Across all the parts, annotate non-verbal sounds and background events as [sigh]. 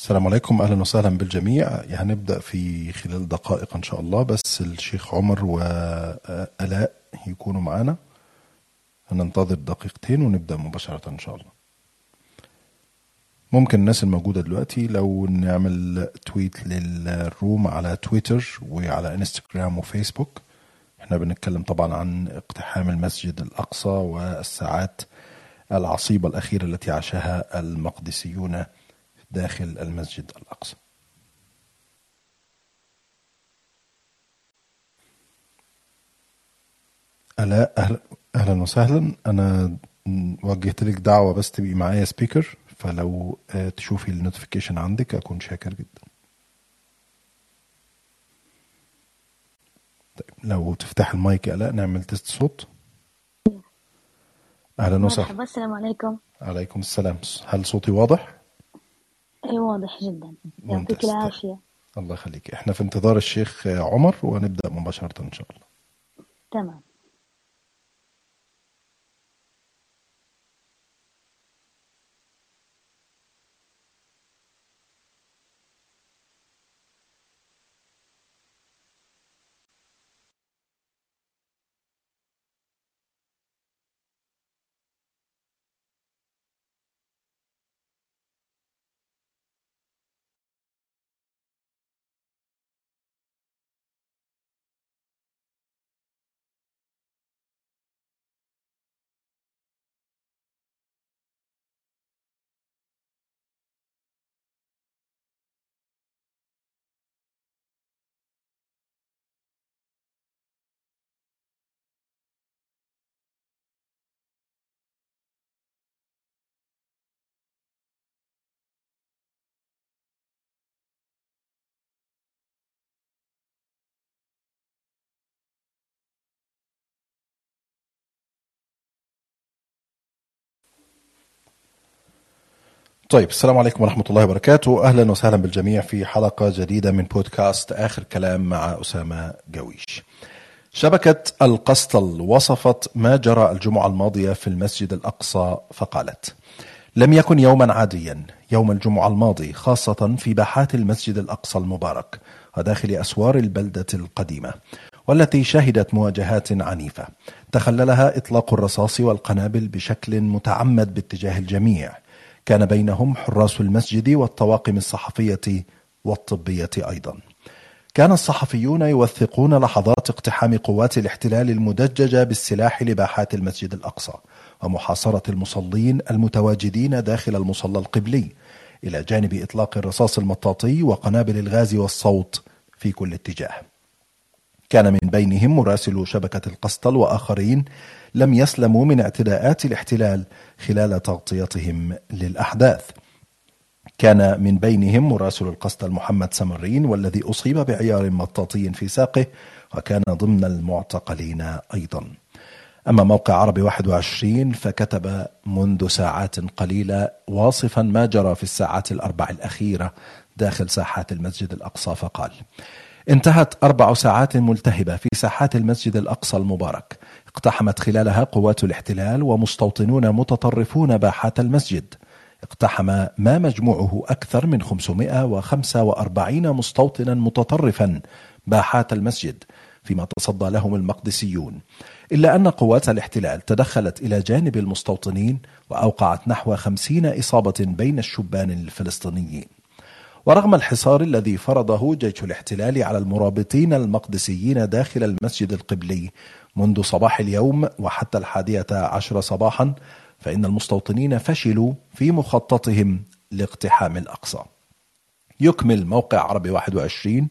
السلام عليكم. أهلا وسهلا بالجميع. هنبدا في خلال دقائق إن شاء الله بس الشيخ عمر وألاء يكونوا معانا هننتظر دقيقتين ونبدأ مباشرة إن شاء الله. ممكن الناس الموجودة دلوقتي لو نعمل تويت للروم على تويتر وعلى إنستغرام وفيسبوك. إحنا بنتكلم طبعا عن اقتحام المسجد الأقصى والساعات العصيبة الأخيرة التي عاشها المقدسيون داخل المسجد الأقصى. ألاء أهلا, أهلا وسهلا. أنا وجهت لك دعوة بس تبقي معايا speaker فلو آه، تشوفي ال notification عندك أكون شاكر جدا. طيب لو تفتح المايك يا ألاء نعمل test صوت. أهلا وسهلا. مرحبا السلام عليكم. عليكم السلام. هل صوتي واضح؟ اي واضح جدا. يعطيك ممتاز. العافية. الله يخليك. إحنا في انتظار الشيخ عمر ونبدأ مباشرة إن شاء الله. تمام. طيب السلام عليكم ورحمة الله وبركاته. أهلا وسهلا بالجميع في حلقة جديدة من بودكاست آخر كلام مع أسامة جويش شبكة القسطل وصفت ما جرى الجمعة الماضية في المسجد الأقصى فقالت لم يكن يوما عاديا يوم الجمعة الماضي خاصة في باحات المسجد الأقصى المبارك وداخل أسوار البلدة القديمة والتي شهدت مواجهات عنيفة تخللها إطلاق الرصاص والقنابل بشكل متعمد باتجاه الجميع كان بينهم حراس المسجد والطواقم الصحفية والطبية أيضا. كان الصحفيون يوثقون لحظات اقتحام قوات الاحتلال المدججة بالسلاح لباحات المسجد الأقصى ومحاصرة المصلين المتواجدين داخل المصلى القبلي إلى جانب إطلاق الرصاص المطاطي وقنابل الغاز والصوت في كل اتجاه. كان من بينهم مراسل شبكة القسطل وآخرين لم يسلموا من اعتداءات الاحتلال خلال تغطيتهم للأحداث. كان من بينهم مراسل القسطل محمد سمرين والذي أصيب بعيار مطاطي في ساقه وكان ضمن المعتقلين أيضا. أما موقع عربي 21 فكتب منذ ساعات قليلة واصفا ما جرى في الساعات الأربع الأخيرة داخل ساحات المسجد الأقصى فقال انتهت أربع ساعات ملتهبة في ساحات المسجد الأقصى المبارك. اقتحمت خلالها قوات الاحتلال ومستوطنون متطرفون باحات المسجد. اقتحم ما مجموعه أكثر من 545 مستوطنا متطرفا باحات المسجد فيما تصدى لهم المقدسيون. إلا أن قوات الاحتلال تدخلت إلى جانب المستوطنين وأوقعت نحو خمسين إصابة بين الشبان الفلسطينيين. ورغم الحصار الذي فرضه جيش الاحتلال على المرابطين المقدسيين داخل المسجد القبلي منذ صباح اليوم وحتى الحادية عشر صباحا فإن المستوطنين فشلوا في مخططهم لاقتحام الأقصى. يكمل موقع عربي 21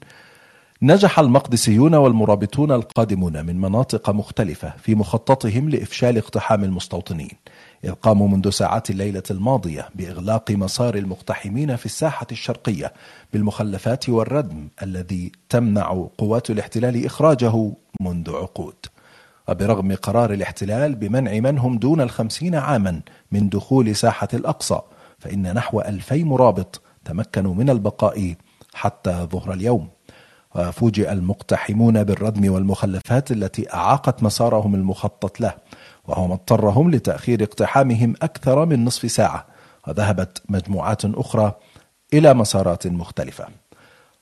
نجح المقدسيون والمرابطون القادمون من مناطق مختلفة في مخططهم لإفشال اقتحام المستوطنين. إذ قاموا منذ ساعات الليلة الماضية بإغلاق مسار المقتحمين في الساحة الشرقية بالمخلفات والردم الذي تمنع قوات الاحتلال إخراجه منذ عقود. وبرغم قرار الاحتلال بمنع من هم دون الخمسين عاما من دخول ساحة الأقصى فإن نحو ألفي مرابط تمكنوا من البقاء حتى ظهر اليوم. وفوجئ المقتحمون بالردم والمخلفات التي أعاقت مسارهم المخطط له. وهو ما اضطرهم لتأخير اقتحامهم أكثر من نصف ساعة وذهبت مجموعات أخرى إلى مسارات مختلفة.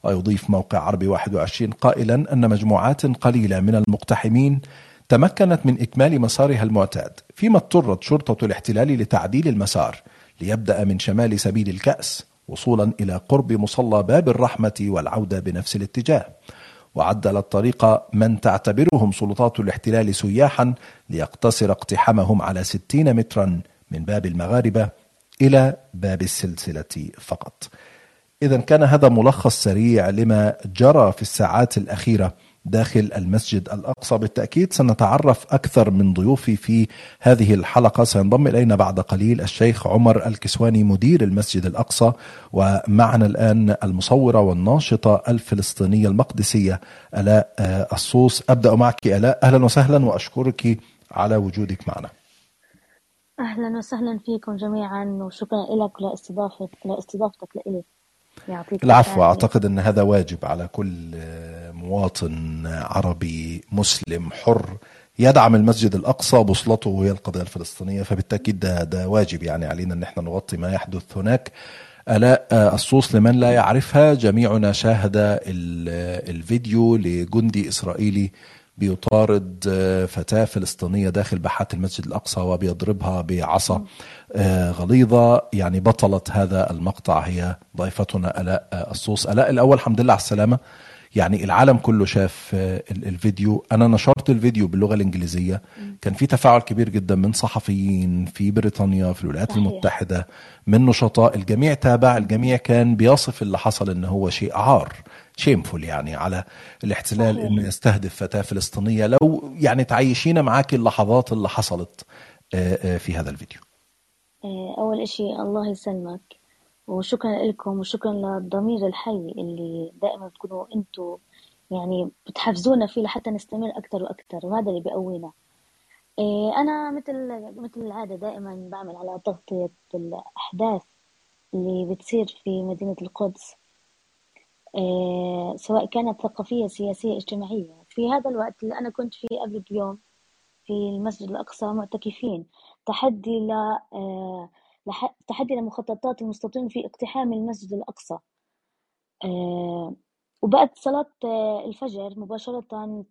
ويضيف موقع عربي 21 قائلا أن مجموعات قليلة من المقتحمين تمكنت من إكمال مسارها المعتاد فيما اضطرت شرطة الاحتلال لتعديل المسار ليبدأ من شمال سبيل الكأس وصولا إلى قرب مصلى باب الرحمة والعودة بنفس الاتجاه. وعدل الطريق من تعتبرهم سلطات الاحتلال سياحا ليقتصر اقتحامهم على 60 مترا من باب المغاربة إلى باب السلسلة فقط. إذا كان هذا ملخص سريع لما جرى في الساعات الأخيرة. داخل المسجد الأقصى. بالتأكيد سنتعرف أكثر من ضيوفي في هذه الحلقة. سينضم إلينا بعد قليل الشيخ عمر الكسواني مدير المسجد الأقصى ومعنا الآن المصورة والناشطة الفلسطينية المقدسية ألاء الصوص. أبدأ معك ألاء. أهلا وسهلا وأشكرك على وجودك معنا. أهلا وسهلا فيكم جميعا وشكرا لك لاستضافتك لاستضافتك لإلي العفو. أعتقد أن هذا واجب على كل مواطن عربي مسلم حر يدعم المسجد الأقصى بوصلته هي القضية الفلسطينية فبالتأكيد ده, ده واجب يعني علينا أن إحنا نغطي ما يحدث هناك آلاء الصوص لمن لا يعرفها جميعنا شاهد ال- الفيديو لجندي إسرائيلي بيطارد فتاة فلسطينية داخل باحات المسجد الأقصى وبيضربها بعصا. آه، غليظة يعني بطلة هذا المقطع. هي ضيفتنا ألاء آه، الصوص. ألاء الأول الحمد لله على السلامة. يعني العالم كله شاف آه، ال- الفيديو. أنا نشرت الفيديو باللغة الإنجليزية. كان في تفاعل كبير جدا من صحفيين في بريطانيا في الولايات صحيح. المتحدة من نشطاء. الجميع تابع الجميع كان بيصف اللي حصل إن هو شيء عار. شيمفول يعني على الاحتلال. إنه يستهدف فتاة فلسطينية. لو يعني تعيشينا معاك اللحظات اللي حصلت آه، آه، في هذا الفيديو. آه، أول إشي الله يسلمك وشكرا لكم وشكرا للضمير الحي اللي دائما بتكونوا أنتوا يعني بتحفزونا فيه لحتى نستمر أكثر وأكثر وهذا اللي بيقوينا. آه، أنا مثل مثل العادة دائما بعمل على تغطية الأحداث اللي بتصير في مدينة القدس. سواء كانت ثقافية سياسية اجتماعية. في هذا الوقت اللي أنا كنت فيه قبل بيوم في المسجد الأقصى معتكفين تحدي ل آه، تحدي لمخططات المستوطنين في اقتحام المسجد الأقصى. آه، وبعد صلاة آه، الفجر مباشرة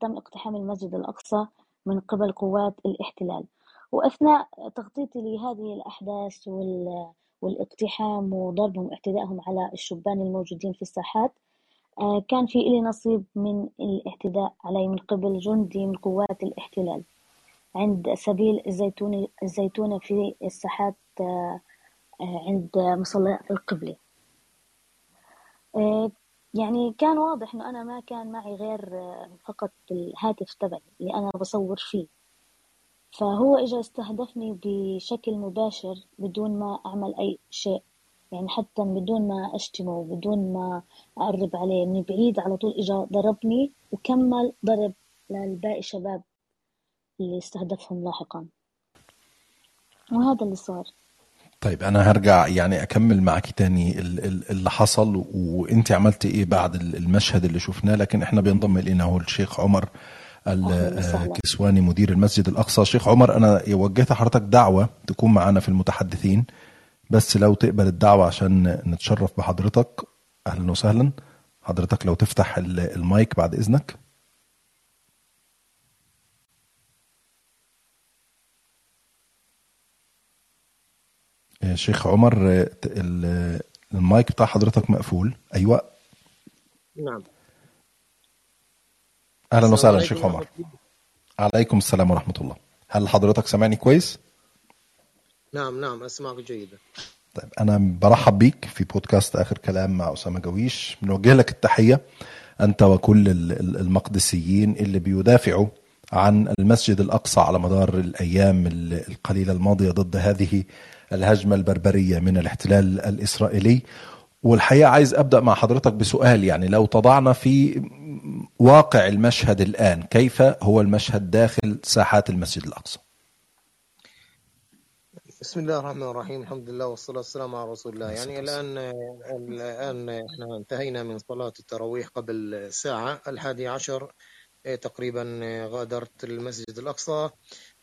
تم اقتحام المسجد الأقصى من قبل قوات الاحتلال. وأثناء تغطيتي لهذه الأحداث وال- والاقتحام وضربهم واعتدائهم على الشبان الموجودين في الساحات آه، كان في إلي نصيب من الاعتداء علي من قبل جندي من قوات الاحتلال عند سبيل الزيتوني الزيتونة في الساحات آه، آه، عند مصلى القبلة آه، يعني كان واضح إنه أنا ما كان معي غير آه، فقط الهاتف تبعي اللي أنا بصور فيه. فهو إجا استهدفني بشكل مباشر بدون ما أعمل أي شيء. يعني حتى بدون ما أشتمه وبدون ما أقرب عليه من بعيد على طول إجا ضربني وكمل ضرب للباقي شباب اللي استهدفهم لاحقا. وهذا اللي صار. طيب أنا هرجع يعني أكمل معك تاني ال- ال- اللي حصل وأنت عملتي إيه بعد ال- المشهد اللي شفناه؟ لكن إحنا بينضم إلينا هو الشيخ عمر. الكسواني مدير المسجد الأقصى. شيخ عمر أنا وجهت حضرتك دعوة تكون معنا في المتحدثين. بس لو تقبل الدعوة عشان نتشرف بحضرتك أهلا وسهلا. حضرتك لو تفتح ال- المايك بعد إذنك. يا شيخ عمر آه، المايك بتاع حضرتك مقفول. أيوه. نعم. أهلا السلام وسهلا شيخ عمر. ورحمة. عليكم السلام ورحمة الله. هل حضرتك سامعني كويس؟ نعم نعم أسمعك جيدا. طيب أنا برحب بيك في بودكاست آخر كلام مع أسامة جويش. بنوجه لك التحية أنت وكل ال- ال- المقدسيين اللي بيدافعوا عن المسجد الأقصى على مدار الأيام ال- القليلة الماضية ضد هذه الهجمة البربرية من الاحتلال الإسرائيلي. والحقيقة عايز أبدأ مع حضرتك بسؤال يعني لو تضعنا في واقع المشهد الآن كيف هو المشهد داخل ساحات المسجد الأقصى؟ بسم الله الرحمن الرحيم. الحمد لله والصلاة والسلام على رسول الله. يعني الآن الآن إحنا انتهينا من صلاة التراويح قبل ساعة. الحادي عشر إيه، تقريبا غادرت المسجد الأقصى.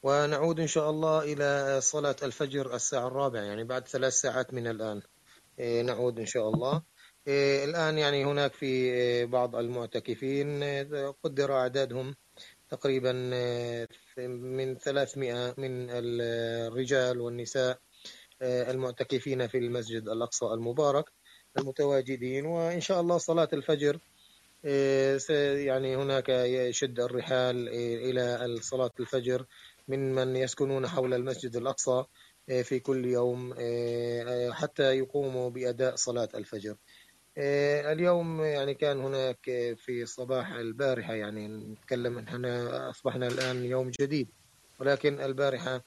ونعود إن شاء الله إلى صلاة الفجر الساعة الرابعة يعني بعد ثلاث ساعات من الآن. نعود إن شاء الله. الآن يعني هناك في بعض المعتكفين قدر أعدادهم تقريبا من 300 من الرجال والنساء المعتكفين في المسجد الأقصى المبارك المتواجدين. وإن شاء الله صلاة الفجر يعني هناك يشد الرحال إلى صلاة الفجر من من يسكنون حول المسجد الأقصى في كل يوم حتى يقوموا بأداء صلاة الفجر. اليوم يعني كان هناك في صباح البارحة يعني نتكلم إحنا أصبحنا الآن يوم جديد ولكن البارحة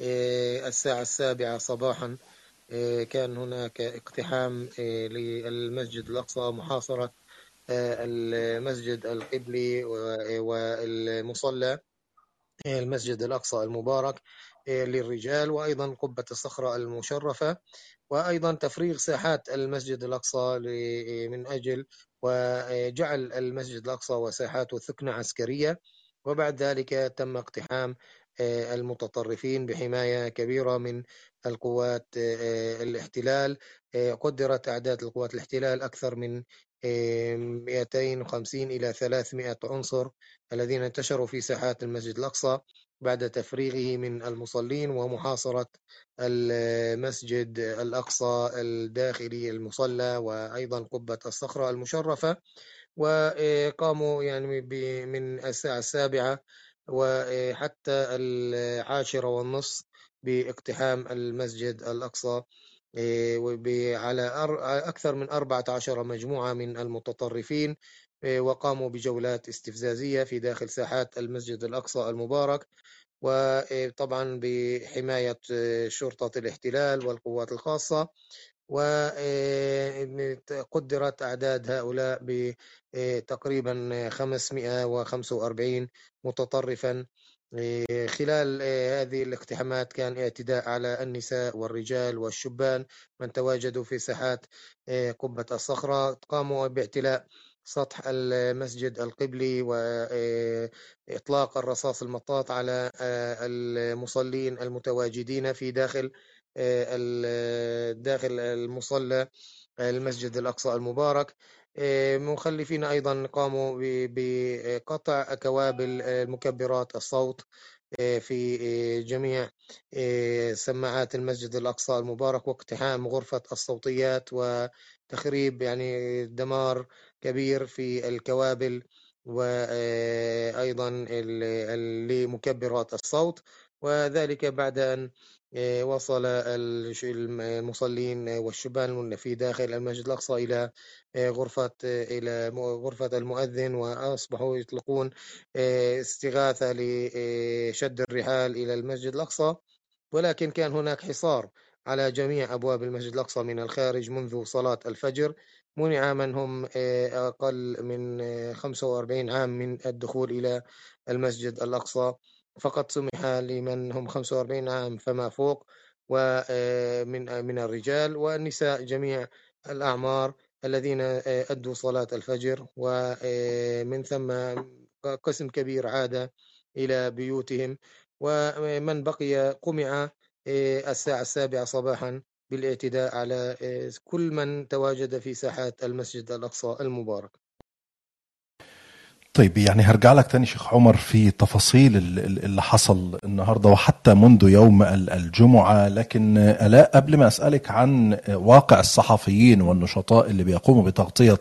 الساعة السابعة صباحا كان هناك اقتحام للمسجد الأقصى محاصرة المسجد القبلي والمصلى المسجد الأقصى المبارك للرجال وأيضا قبة الصخرة المشرفة. وأيضا تفريغ ساحات المسجد الأقصى من أجل وجعل المسجد الأقصى وساحاته ثكنة عسكرية وبعد ذلك تم اقتحام المتطرفين بحماية كبيرة من القوات الاحتلال. قدرت أعداد القوات الاحتلال أكثر من 250 إلى 300 عنصر الذين انتشروا في ساحات المسجد الأقصى. بعد تفريغه من المصلين ومحاصرة المسجد الأقصى الداخلي المصلى وأيضا قبة الصخرة المشرفة وقاموا يعني من الساعة السابعة وحتى العاشرة والنصف باقتحام المسجد الأقصى على أكثر من 14 مجموعة من المتطرفين وقاموا بجولات استفزازية في داخل ساحات المسجد الأقصى المبارك وطبعا بحماية شرطة الاحتلال والقوات الخاصة وقدرت أعداد هؤلاء بتقريبا 545 متطرفا. خلال هذه الاقتحامات كان اعتداء على النساء والرجال والشبان من تواجدوا في ساحات قبة الصخرة قاموا باعتلاء سطح المسجد القبلي وإطلاق الرصاص المطاط على المصلين المتواجدين في داخل داخل المصلى المسجد الأقصى المبارك. مخلفين أيضا قاموا بقطع كوابل مكبرات الصوت في جميع سماعات المسجد الأقصى المبارك واقتحام غرفة الصوتيات وتخريب يعني دمار كبير في الكوابل وأيضا لمكبرات الصوت وذلك بعد أن وصل المصلين والشبان في داخل المسجد الأقصى إلى غرفة إلى غرفة المؤذن وأصبحوا يطلقون استغاثة لشد الرحال إلى المسجد الأقصى ولكن كان هناك حصار. على جميع أبواب المسجد الأقصى من الخارج منذ صلاة الفجر. منع من هم أقل من 45 عام من الدخول إلى المسجد الأقصى. فقط سمح لمن هم 45 عام فما فوق ومن من الرجال والنساء جميع الأعمار الذين أدوا صلاة الفجر. ومن ثم قسم كبير عاد إلى بيوتهم. ومن بقي قمع الساعة السابعة صباحا بالاعتداء على كل من تواجد في ساحات المسجد الأقصى المبارك. طيب يعني هرجع لك تاني شيخ عمر في تفاصيل اللي حصل النهارده وحتى منذ يوم الجمعة لكن الاء قبل ما أسألك عن واقع الصحفيين والنشطاء اللي بيقوموا بتغطية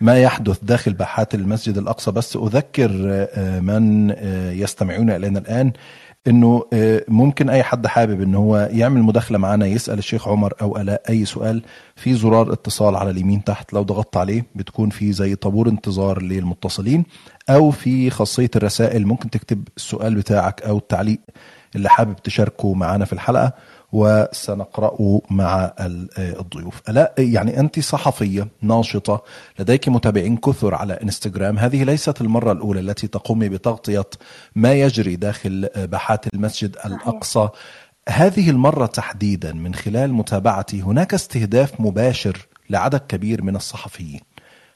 ما يحدث داخل باحات المسجد الأقصى بس أذكر من يستمعون إلينا الآن. إنه ممكن أي حد حابب ان هو يعمل مداخلة معنا يسأل الشيخ عمر أو ألاء أي سؤال في زرار اتصال على اليمين تحت. لو ضغطت عليه بتكون في زي طابور انتظار للمتصلين أو في خاصية الرسائل. ممكن تكتب السؤال بتاعك أو التعليق اللي حابب تشاركه معنا في الحلقة. وسنقرأه مع الضيوف. ألا يعني أنت صحفية ناشطة لديك متابعين كثر على إنستغرام. هذه ليست المرة الأولى التي تقومي بتغطية ما يجري داخل باحات المسجد الأقصى. هذه المرة تحديدا من خلال متابعتي هناك استهداف مباشر لعدد كبير من الصحفيين.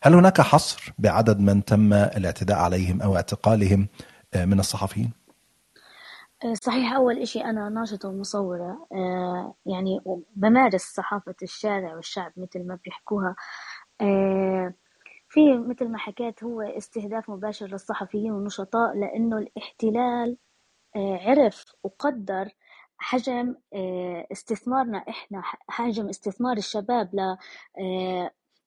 هل هناك حصر بعدد من تم الاعتداء عليهم أو اعتقالهم من الصحفيين؟ صحيح أول إشي أنا ناشطة ومصورة آه، يعني بمارس صحافة الشارع والشعب مثل ما بيحكوها. آه، في مثل ما حكيت هو استهداف مباشر للصحفيين والنشطاء لأنه الاحتلال آه، عرف وقدر حجم استثمارنا إحنا حجم استثمار الشباب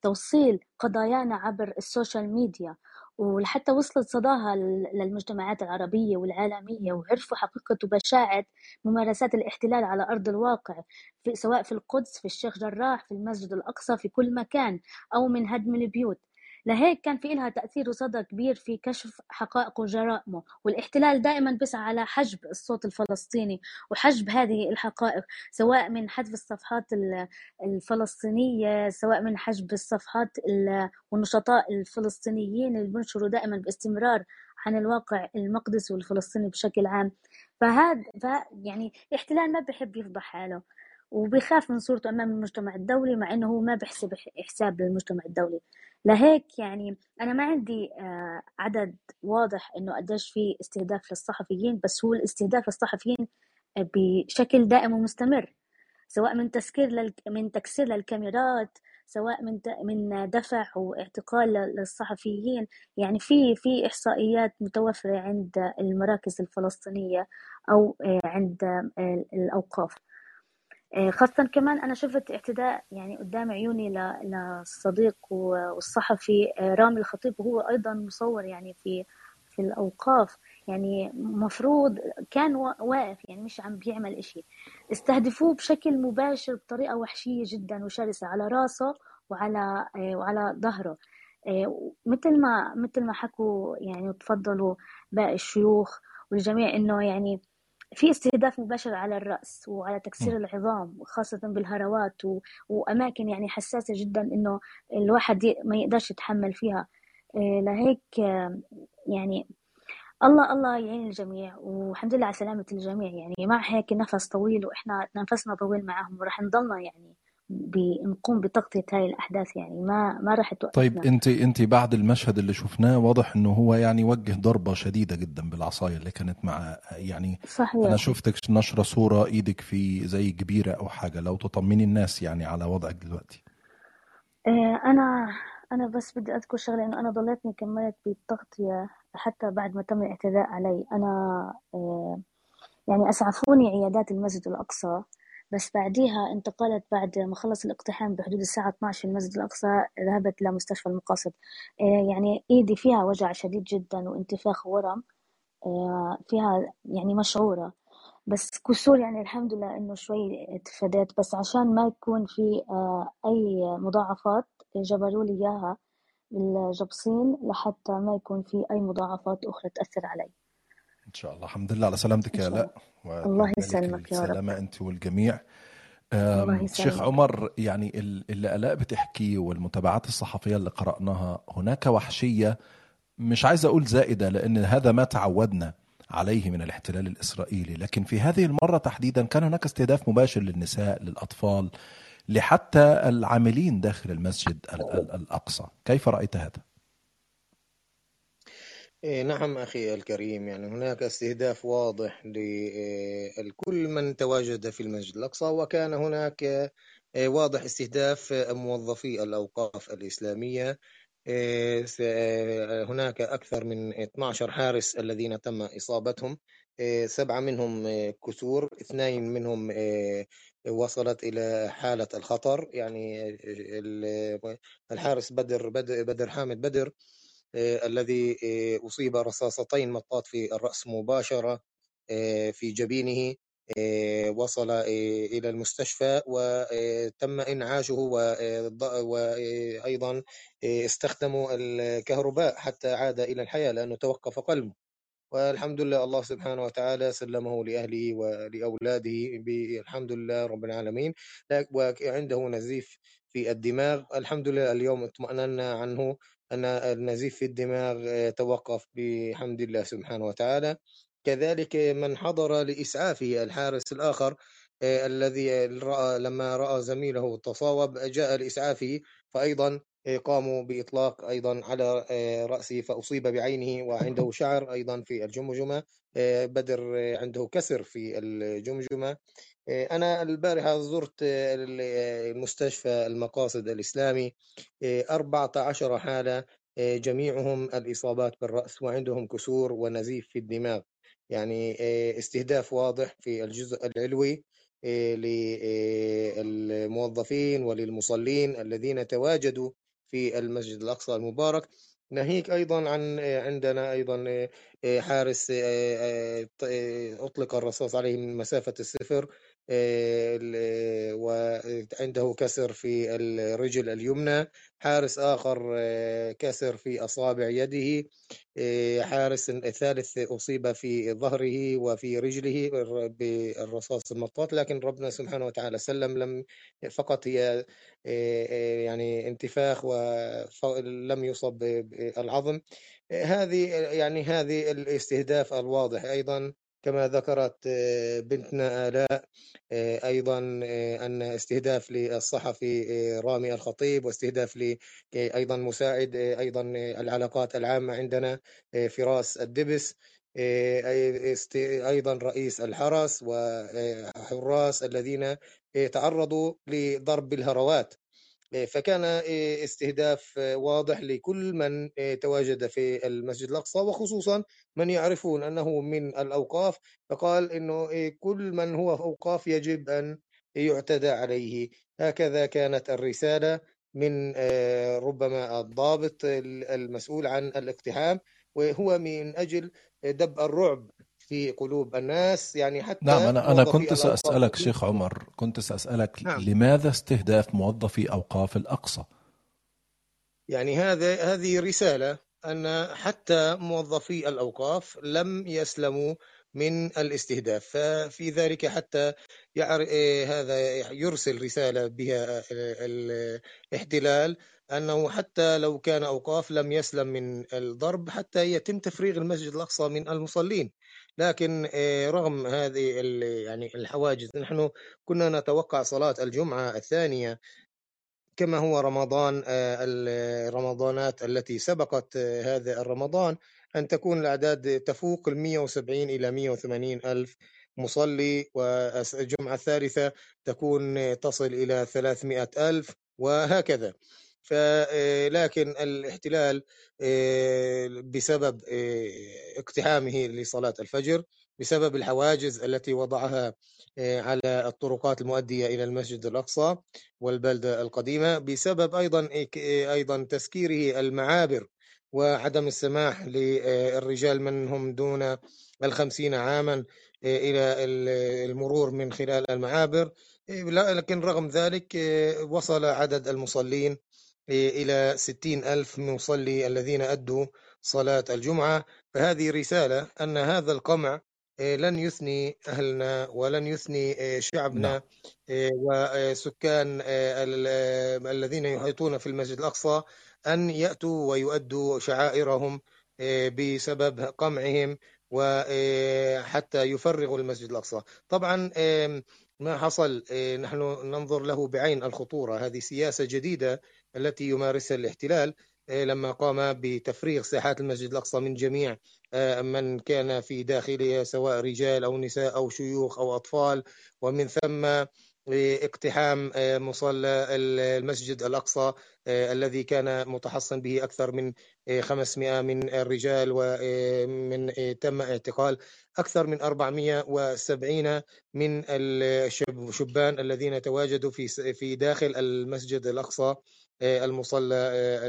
لتوصيل قضايانا عبر السوشيال ميديا. ولحتى وصلت صداها للمجتمعات العربية والعالمية وعرفوا حقيقة وبشاعة ممارسات الاحتلال على أرض الواقع في سواء في القدس في الشيخ جراح في المسجد الأقصى في كل مكان أو من هدم البيوت. لهيك كان في لها تأثير وصدى كبير في كشف حقائق وجرائمه والاحتلال دائما بيسعى على حجب الصوت الفلسطيني وحجب هذه الحقائق سواء من حذف الصفحات الفلسطينية سواء من حجب الصفحات والنشطاء الفلسطينيين اللي بنشروا دائما باستمرار عن الواقع المقدسي والفلسطيني بشكل عام. فهذا يعني الاحتلال ما بحب يفضح حاله. وبيخاف من صورته أمام المجتمع الدولي مع أنه هو ما بيحسب حساب للمجتمع الدولي. لهيك يعني أنا ما عندي آه، عدد واضح إنه قديش في استهداف للصحفيين بس هو الاستهداف للصحفيين بشكل دائم ومستمر. سواء من تسكير لل... من تكسير للكاميرات سواء من من دفع واعتقال للصحفيين. يعني في في إحصائيات متوفرة عند المراكز الفلسطينية أو آه، عند آه، الأوقاف. خاصة كمان أنا شفت اعتداء يعني قدام عيوني للصديق والصحفي آه، رامي الخطيب وهو أيضا مصور يعني في في الأوقاف. يعني مفروض كان واقف يعني مش عم بيعمل إشي. استهدفوه بشكل مباشر بطريقة وحشية جدا وشرسة على راسه وعلى آه، وعلى ظهره. مثل ما مثل ما حكوا يعني وتفضلوا باقي الشيوخ والجميع إنه يعني في استهداف مباشر على الرأس وعلى تكسير العظام خاصة بالهروات و... وأماكن يعني حساسة جدا إنه الواحد ي... ما يقدرش يتحمل فيها. إيه لهيك يعني الله الله يعين الجميع والحمد لله على سلامة الجميع. يعني مع هيك نفس طويل وإحنا نفسنا طويل معهم وراح نضلنا يعني بنقوم بتغطية هاي الأحداث يعني ما ما راح توقفنا. طيب أنت أنت بعد المشهد اللي شفناه واضح إنه هو يعني وجه ضربة شديدة جدا بالعصاية اللي كانت مع يعني صحيح. أنا شفتك نشره صورة إيدك في زي كبيرة أو حاجة لو تطمني الناس يعني على وضعك دلوقتي. إيه أنا أنا بس بدي أذكر شغلة إنه أنا ضليتني كملت بالتغطية حتى بعد ما تم الاعتداء علي. أنا إيه يعني أسعفوني عيادات المسجد الأقصى. بس بعديها انتقلت بعد ما خلص الاقتحام بحدود الساعة 12 في المسجد الأقصى ذهبت لمستشفى المقاصد. آه، يعني إيدي فيها وجع شديد جدا وانتفاخ ورم آه، فيها يعني مشعورة. بس كسور يعني الحمد لله إنه شوي تفاديت. بس عشان ما يكون في آه، أي مضاعفات جبروا لي إياها بالجبصين لحتى ما يكون في أي مضاعفات أخرى تأثر علي. إن شاء الله. الحمد لله على سلامتك يا لا الله. يسلمك يا رب. سلامة أنت والجميع. شيخ عمر يعني اللي ألاء بتحكيه والمتابعات الصحفية اللي قرأناها هناك وحشية مش عايز أقول زائدة لأن هذا ما تعودنا عليه من الاحتلال الإسرائيلي. لكن في هذه المرة تحديدا كان هناك استهداف مباشر للنساء للأطفال لحتى العاملين داخل المسجد الأقصى. كيف رأيت هذا؟ إيه، نعم أخي الكريم يعني هناك استهداف واضح لكل من تواجد في المسجد الأقصى وكان هناك إيه، واضح استهداف موظفي الأوقاف الإسلامية. إيه، هناك أكثر من 12 حارس الذين تم إصابتهم. سبعة منهم كسور اثنين منهم وصلت إلى حالة الخطر يعني الحارس بدر بدر حامد بدر. الذي آه، أصيب رصاصتين مطاط في الرأس مباشرة آه، في جبينه وصل إلى المستشفى وتم إنعاشه وأيضا استخدموا الكهرباء حتى عاد إلى الحياة لأنه توقف قلبه. والحمد لله الله سبحانه وتعالى سلمه لأهله ولأولاده بالحمد لله رب العالمين. وعنده نزيف في الدماغ. الحمد لله اليوم اطمأننا عنه أن النزيف في الدماغ آه، توقف بحمد الله سبحانه وتعالى. كذلك من حضر لإسعافه الحارس الآخر آه، الذي رأى لما رأى زميله تصاوب جاء لإسعافه فأيضا قاموا بإطلاق أيضا على رأسه فأصيب بعينه وعنده [coughs] شعر أيضا في الجمجمة بدر عنده كسر في الجمجمة. أنا البارحة زرت المستشفى المقاصد الإسلامي 14 حالة جميعهم الإصابات بالرأس وعندهم كسور ونزيف في الدماغ. يعني استهداف واضح في الجزء العلوي للموظفين وللمصلين الذين تواجدوا في المسجد الأقصى المبارك. ناهيك أيضا عن عندنا أيضا حارس أطلق الرصاص عليه من مسافة الصفر. وعنده كسر في الرجل اليمنى حارس آخر كسر في أصابع يده حارس ثالث أصيب في ظهره وفي رجله بالرصاص المطاط لكن ربنا سبحانه وتعالى سلم لم فقط هي يعني انتفاخ ولم يصب بالعظم هذه يعني هذه الاستهداف الواضح. أيضا كما ذكرت بنتنا آلاء أيضا أن استهداف للصحفي رامي الخطيب واستهداف ل أيضا مساعد أيضا العلاقات العامة عندنا فراس الدبس أيضا رئيس الحرس وحراس الذين تعرضوا لضرب بالهروات فكان استهداف واضح لكل من تواجد في المسجد الأقصى وخصوصا من يعرفون أنه من الأوقاف فقال أنه كل من هو أوقاف يجب أن يعتدى عليه. هكذا كانت الرسالة من ربما الضابط المسؤول عن الاقتحام وهو من أجل دب الرعب. في قلوب الناس يعني حتى نعم أنا أنا كنت سأسألك شيخ عمر كنت سأسألك نعم. لماذا استهداف موظفي أوقاف الأقصى؟ يعني هذا هذه رسالة أن حتى موظفي الأوقاف لم يسلموا من الاستهداف ففي ذلك حتى يعر... هذا يرسل رسالة بها الاحتلال أنه حتى لو كان أوقاف لم يسلم من الضرب حتى يتم تفريغ المسجد الأقصى من المصلين لكن آه، رغم هذه يعني الحواجز نحن كنا نتوقع صلاة الجمعة الثانية كما هو رمضان آه، الرمضانات التي سبقت آه، هذا الرمضان أن تكون الأعداد تفوق ال 170 إلى 180 ألف مصلي والجمعة الثالثة تكون تصل إلى 300 ألف وهكذا. لكن الاحتلال بسبب اقتحامه لصلاة الفجر بسبب الحواجز التي وضعها على الطرقات المؤدية إلى المسجد الأقصى والبلدة القديمة بسبب أيضا أيضا تسكيره المعابر وعدم السماح للرجال من هم دون الخمسين عاما إلى المرور من خلال المعابر. لكن رغم ذلك وصل عدد المصلين إلى ستين ألف مصلي الذين أدوا صلاة الجمعة. فهذه رسالة أن هذا القمع آه، لن يثني أهلنا ولن يثني آه، شعبنا نعم. وسكان الذين يحيطون في المسجد الأقصى أن يأتوا ويؤدوا شعائرهم بسبب قمعهم وحتى يفرغوا المسجد الأقصى. طبعا ما حصل نحن ننظر له بعين الخطورة. هذه سياسة جديدة التي يمارسها الاحتلال آه، لما قام بتفريغ ساحات المسجد الأقصى من جميع آه، من كان في داخلها سواء رجال أو نساء أو شيوخ أو أطفال ومن ثم اقتحام آه، مصلى المسجد الأقصى الذي كان متحصن به أكثر من 500 من الرجال ومن تم اعتقال أكثر من 470 من الشبان الذين تواجدوا في في داخل المسجد الأقصى. المصلى آه،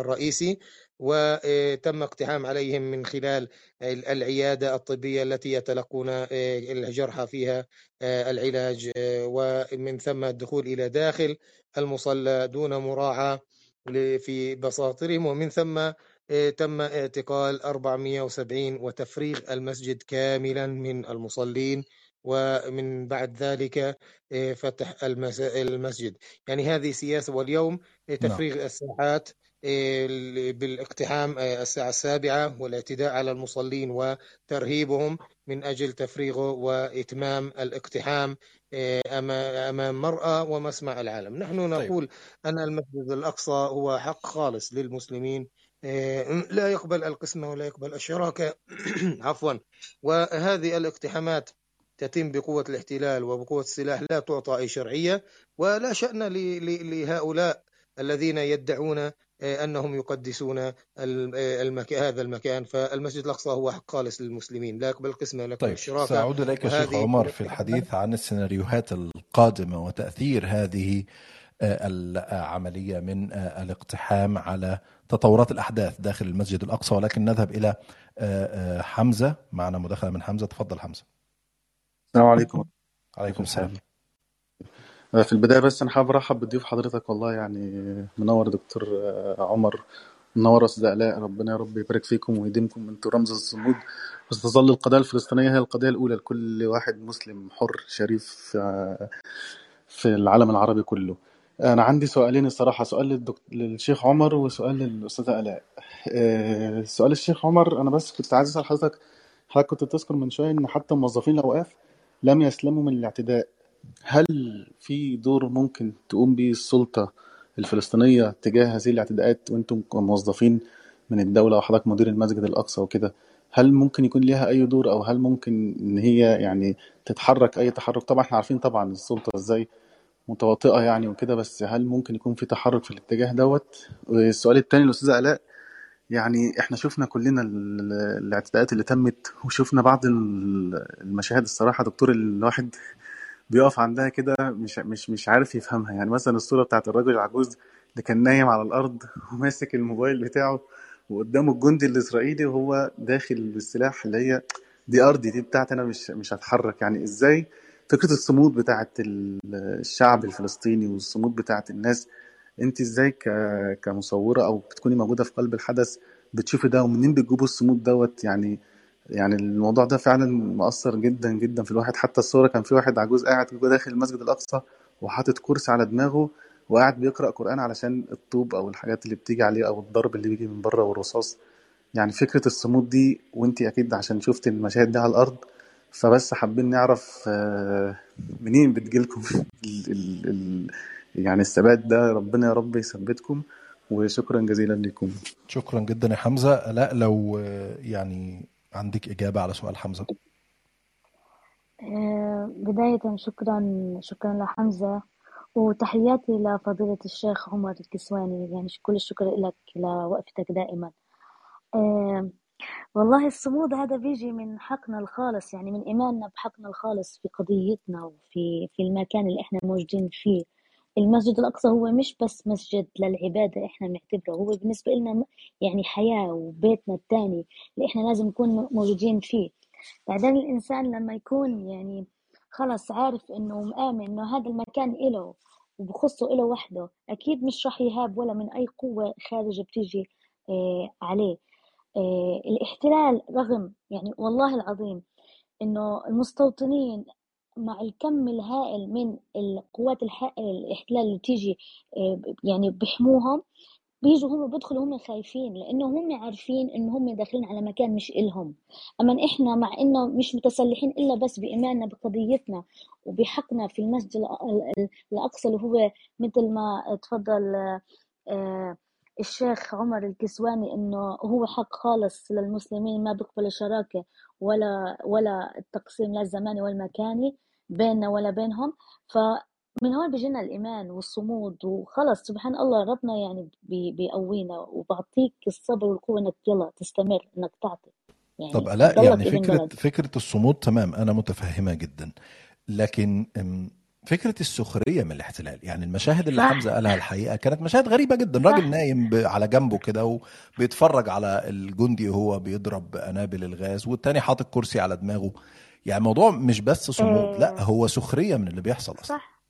الرئيسي وتم اقتحام عليهم من خلال العيادة الطبية التي يتلقون آه، الجرحى فيها العلاج ومن ثم الدخول إلى داخل المصلى دون مراعاة في بساطرهم ومن ثم تم اعتقال 470 وتفريغ المسجد كاملا من المصلين. ومن بعد ذلك فتح المسجد يعني هذه سياسة واليوم نعم. تفريغ نعم. الساحات بالاقتحام الساعة السابعة والاعتداء على المصلين وترهيبهم من أجل تفريغه وإتمام الاقتحام أمام مرأى ومسمع العالم نحن طيب. نقول طيب. أن المسجد الأقصى هو حق خالص للمسلمين لا يقبل القسمة ولا يقبل الشراكة [coughs] عفوا وهذه الاقتحامات تتم بقوة الاحتلال وبقوة السلاح لا تعطى أي شرعية ولا شأن لهؤلاء الذين يدعون آه، أنهم يقدسون المكان هذا المكان. فالمسجد الأقصى هو حق خالص للمسلمين. لا يقبل قسمة لا طيب الشراكة سأعود إليك شيخ عمر في الحديث عن السيناريوهات القادمة وتأثير هذه آه، العملية من آه، الاقتحام على تطورات الأحداث داخل المسجد الأقصى. ولكن نذهب إلى حمزة. معنا مداخلة من حمزة. تفضل حمزة. السلام عليكم. عليكم السلام. في البداية بس أنا حابب أرحب بضيوف حضرتك والله يعني منور دكتور عمر منور أستاذ آلاء ربنا يا رب يبارك فيكم ويديمكم أنتوا رمز الصمود. بس تظل القضية الفلسطينية هي القضية الأولى لكل واحد مسلم حر شريف في العالم العربي كله. أنا عندي سؤالين الصراحة سؤال للشيخ عمر وسؤال للأستاذة آلاء آه، سؤال الشيخ عمر أنا بس كنت عايز أسأل حضرتك حضرتك كنت تذكر من شوية إن حتى موظفين الأوقاف لم يسلموا من الاعتداء. هل في دور ممكن تقوم به السلطة الفلسطينية تجاه هذه الاعتداءات وأنتم كموظفين من الدولة وحضرتك مدير المسجد الأقصى وكده هل ممكن يكون ليها أي دور أو هل ممكن إن هي يعني تتحرك أي تحرك؟ طبعا إحنا عارفين طبعا السلطة إزاي متواطئة يعني وكده بس هل ممكن يكون في تحرك في الاتجاه دوت؟ والسؤال التاني للأستاذة آلاء يعني إحنا شفنا كلنا الاعتداءات اللي تمت وشفنا بعض المشاهد الصراحة. دكتور الواحد بيقف عندها كده مش مش مش عارف يفهمها. يعني مثلا الصورة بتاعت الراجل العجوز اللي كان نايم على الأرض [laughs] وماسك الموبايل بتاعه وقدامه الجندي الإسرائيلي وهو داخل بالسلاح اللي هي دي أرضي دي بتاعتي أنا مش مش هتحرك. يعني إزاي؟ فكرة الصمود بتاعت الشعب الفلسطيني والصمود بتاعت الناس انت إزاي كمصوره أو بتكوني موجوده في قلب الحدث بتشوفي ده ومنين بتجيبوا الصمود دوت؟ يعني يعني الموضوع ده فعلا مؤثر جدا جدا في الواحد. حتى الصورة كان في واحد عجوز قاعد جوه داخل المسجد الأقصى وحاطط كرسي على دماغه وقاعد بيقرأ قرآن علشان الطوب أو الحاجات اللي بتيجي عليه أو الضرب اللي بيجي من بره والرصاص. يعني فكرة الصمود دي وانت أكيد عشان شفت المشاهد دي على الأرض فبس حابين نعرف آه، منين بتجيلكم [laughs] يعني الثبات ده ربنا يا رب يثبتكم وشكرا جزيلا لكم. شكرا جدا يا حمزة. لا لو يعني عندك إجابة على سؤال حمزة. آه، بداية شكرا شكرا لحمزة وتحياتي لفضيلة الشيخ عمر الكسواني. يعني كل الشكر لك لوقفتك دائما. آه، والله الصمود هذا بيجي من حقنا الخالص يعني من إيماننا بحقنا الخالص في قضيتنا وفي في المكان اللي إحنا موجودين فيه. المسجد الأقصى هو مش بس مسجد للعبادة إحنا بنعتبره هو بالنسبة لنا يعني حياة وبيتنا الثاني اللي إحنا لازم نكون موجودين فيه. بعدين الإنسان لما يكون يعني خلص عارف إنه مآمن إنه هذا المكان إله وبخصه إله وحده أكيد مش راح يهاب ولا من أي قوة خارجة بتيجي آه عليه. آه الاحتلال رغم يعني والله العظيم إنه المستوطنين مع الكم الهائل من القوات الاحتلال اللي تيجي آه، يعني بيحموهم بيجوا هم بيدخلوا هم خايفين لأنه هم عارفين انه هم داخلين على مكان مش إلهم. أما إحنا مع إنه مش متسلحين إلا بس بإيماننا بقضيتنا وبحقنا في المسجد الأقصى اللي هو مثل ما تفضل آه، الشيخ عمر الكسواني إنه هو حق خالص للمسلمين ما بيقبل شراكه ولا ولا التقسيم لا الزماني والمكاني بيننا ولا بينهم. فمن هون بيجينا الإيمان والصمود وخلص. سبحان الله ربنا يعني بيقوينا وبعطيك الصبر والقوة إنك يلا تستمر إنك تعطي. يعني طب لا يعني فكرة فكرة الصمود تمام أنا متفهمة جدا. لكن فكرة السخرية من الاحتلال. يعني المشاهد اللي حمزة قالها الحقيقة كانت مشاهد غريبة جدا. راجل نايم على جنبه كده وبيتفرج على الجندي وهو بيضرب قنابل الغاز والتاني حاطط كرسي على دماغه. يعني الموضوع مش بس صمود لا آه. هو سخرية من اللي بيحصل أصلا. صح.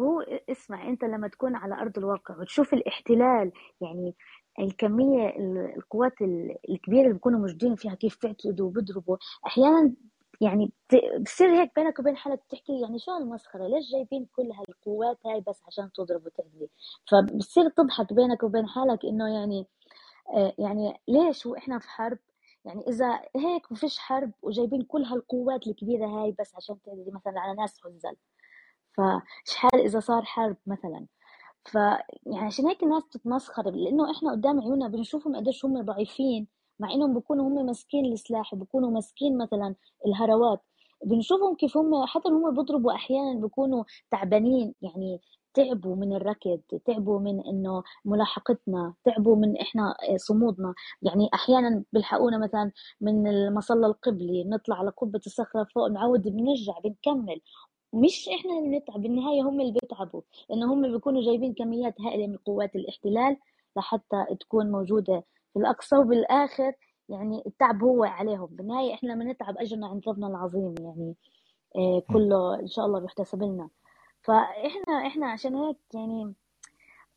هو اسمع أنت لما تكون على أرض الواقع وتشوف الاحتلال يعني الكمية القوات الكبيرة اللي بيكونوا موجودين فيها كيف بيعتدوا وبيضربوا أحيانا يعني بتصير هيك بينك وبين حالك بتحكي يعني شو هالمسخرة؟ ليش جايبين كل هالقوات هاي بس عشان تضرب وتأذي؟ فبتصير تضحك بينك وبين حالك إنه يعني آه، يعني ليش وإحنا في حرب؟ يعني إذا هيك ما فيش حرب وجايبين كل هالقوات الكبيرة هاي بس عشان تأذي مثلا على ناس عزل فشحال إذا صار حرب مثلا. ف يعني عشان هيك الناس بتتمسخر لأنه إحنا قدام عيوننا بنشوفهم قديش هم ضعيفين. مع إنهم بيكونوا هم ماسكين السلاح وبيكونوا ماسكين مثلا الهروات. بنشوفهم كيف هم حتى هم بيضربوا أحيانا بيكونوا تعبانين يعني تعبوا من الركض تعبوا من إنه ملاحقتنا تعبوا من إحنا صمودنا. يعني أحيانا بيلحقونا مثلا من المصلى القبلي نطلع على قبة الصخرة فوق نعود بنرجع بنكمل. مش إحنا اللي بنتعب بالنهاية هم اللي بيتعبوا. لأنه هم بيكونوا جايبين كميات هائلة من قوات الاحتلال لحتى تكون موجودة في الأقصى وبالآخر يعني التعب هو عليهم. بالنهاية إحنا لما نتعب أجرنا عند ربنا العظيم يعني آه، كله إن شاء الله بيحتسب لنا. فإحنا إحنا عشان هيك يعني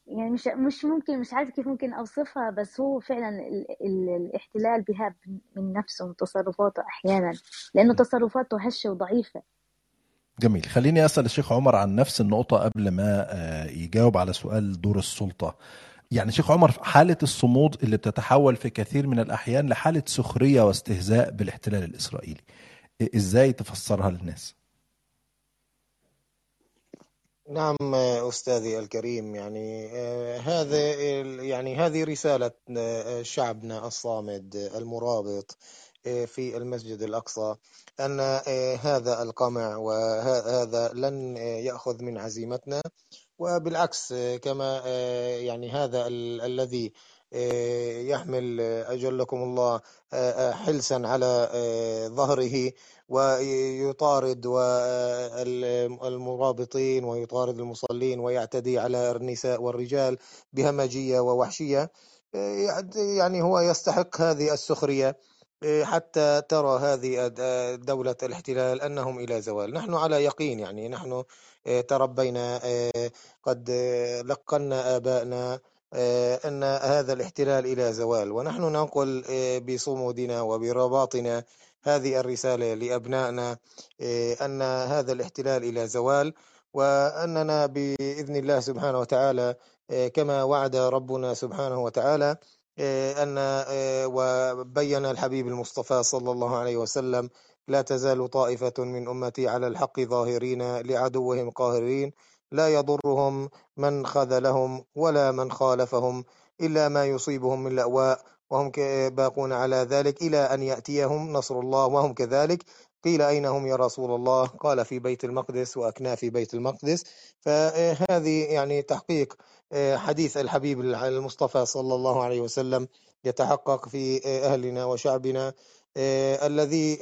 يعني مش مش ممكن مش عارف كيف ممكن أوصفها بس هو فعلا ال ال الاحتلال بهاب من نفسه من تصرفاته أحيانا لأنه تصرفاته هشة وضعيفة. جميل. خليني أسأل الشيخ عمر عن نفس النقطة قبل ما آه، يجاوب على سؤال دور السلطة. يعني شيخ عمر حالة الصمود اللي بتتحول في كثير من الأحيان لحالة سخرية واستهزاء بالاحتلال الإسرائيلي إزاي تفسرها للناس؟ نعم أستاذي الكريم يعني آه، هذا يعني هذه رسالة آه، شعبنا الصامد المرابط آه، في المسجد الأقصى أن هذا القمع وهذا لن يأخذ من عزيمتنا وبالعكس كما يعني هذا الذي يحمل أجلكم الله حلسا على ظهره ويطارد المرابطين ويطارد المصلين ويعتدي على النساء والرجال بهمجية ووحشية. يعني هو يستحق هذه السخرية حتى ترى هذه دولة الاحتلال أنهم إلى زوال. نحن على يقين يعني نحن تربينا قد لقنا آبائنا أن هذا الاحتلال إلى زوال. ونحن ننقل بصمودنا وبرباطنا هذه الرسالة لأبنائنا أن هذا الاحتلال إلى زوال وأننا بإذن الله سبحانه وتعالى كما وعد ربنا سبحانه وتعالى أن وبين الحبيب المصطفى صلى الله عليه وسلم لا تزال طائفة من أمتي على الحق ظاهرين لعدوهم قاهرين لا يضرهم من خذلهم ولا من خالفهم إلا ما يصيبهم من لأواء وهم باقون على ذلك إلى أن يأتيهم نصر الله وهم كذلك. قيل أين هم يا رسول الله؟ قال في بيت المقدس وأكناف بيت المقدس. فهذه يعني تحقيق حديث الحبيب المصطفى صلى الله عليه وسلم يتحقق في أهلنا وشعبنا. الذي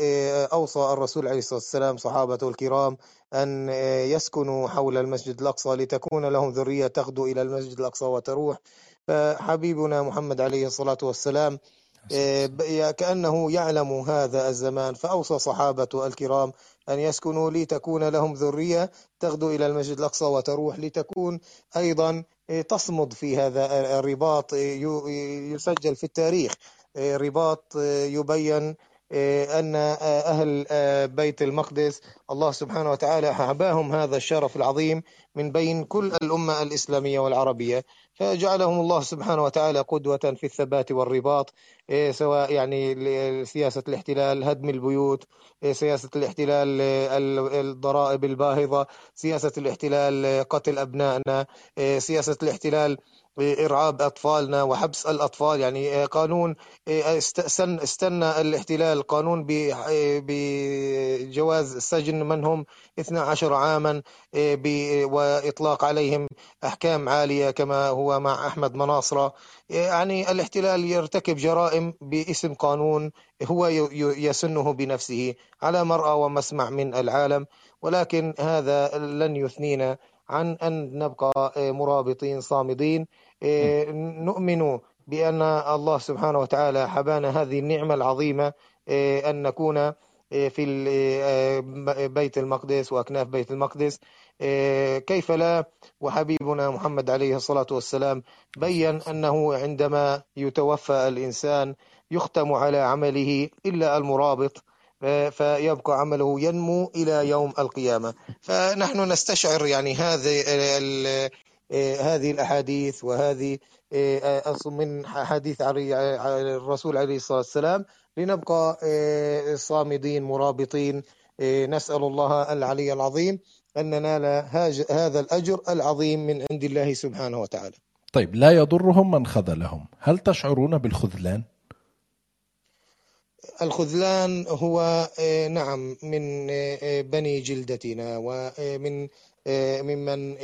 أوصى الرسول عليه الصلاة والسلام صحابته الكرام أن يسكنوا حول المسجد الأقصى لتكون لهم ذرية تغدو إلى المسجد الأقصى وتروح. فحبيبنا محمد عليه الصلاة والسلام آه، كأنه يعلم هذا الزمان. فأوصى صحابته الكرام أن يسكنوا لتكون لهم ذرية تغدو إلى المسجد الأقصى وتروح لتكون أيضا آه، تصمد في هذا الرباط آه، يسجل في التاريخ. رباط يبين أن أهل بيت المقدس. الله سبحانه وتعالى حباهم هذا الشرف العظيم من بين كل الأمة الإسلامية والعربية. فجعلهم الله سبحانه وتعالى قدوة في الثبات والرباط سواء يعني سياسة الاحتلال هدم البيوت سياسة الاحتلال الضرائب الباهظة سياسة الاحتلال قتل أبنائنا سياسة الاحتلال إرعاب أطفالنا وحبس الأطفال. يعني قانون استنى الاحتلال قانون بجواز سجن من هم 12 عاما وإطلاق عليهم أحكام عالية كما هو مع أحمد مناصرة. يعني الاحتلال يرتكب جرائم باسم قانون هو يسنه بنفسه على مرأى ومسمع من العالم. ولكن هذا لن يثنينا عن أن نبقى مرابطين صامدين. نؤمن بأن الله سبحانه وتعالى حبانا هذه النعمة العظيمة أن نكون في بيت المقدس وأكناف بيت المقدس. كيف لا؟ وحبيبنا محمد عليه الصلاة والسلام بين أنه عندما يتوفى الإنسان يختم على عمله إلا المرابط. فيبقى عمله ينمو إلى يوم القيامة. فنحن نستشعر يعني هذه هذه الأحاديث وهذه من حديث الرسول عليه الصلاة والسلام لنبقى صامدين مرابطين. نسأل الله العلي العظيم أن ننال هذا الأجر العظيم من عند الله سبحانه وتعالى. طيب لا يضرهم من خذلهم. هل تشعرون بالخذلان؟ الخذلان هو آه، نعم من آه، بني جلدتنا ومن آه، ممن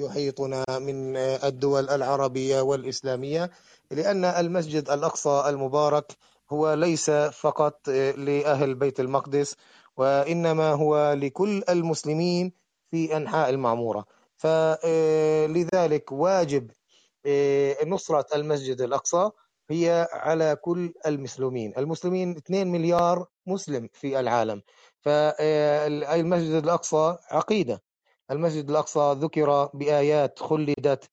يحيطنا من الدول العربية والإسلامية لأن المسجد الأقصى المبارك هو ليس فقط لأهل بيت المقدس وإنما هو لكل المسلمين في أنحاء المعمورة. فلذلك واجب نصرة المسجد الأقصى هي على كل المسلمين. المسلمين 2 مليار مسلم في العالم. فالمسجد الأقصى عقيدة. المسجد الأقصى ذكر بآيات خلدت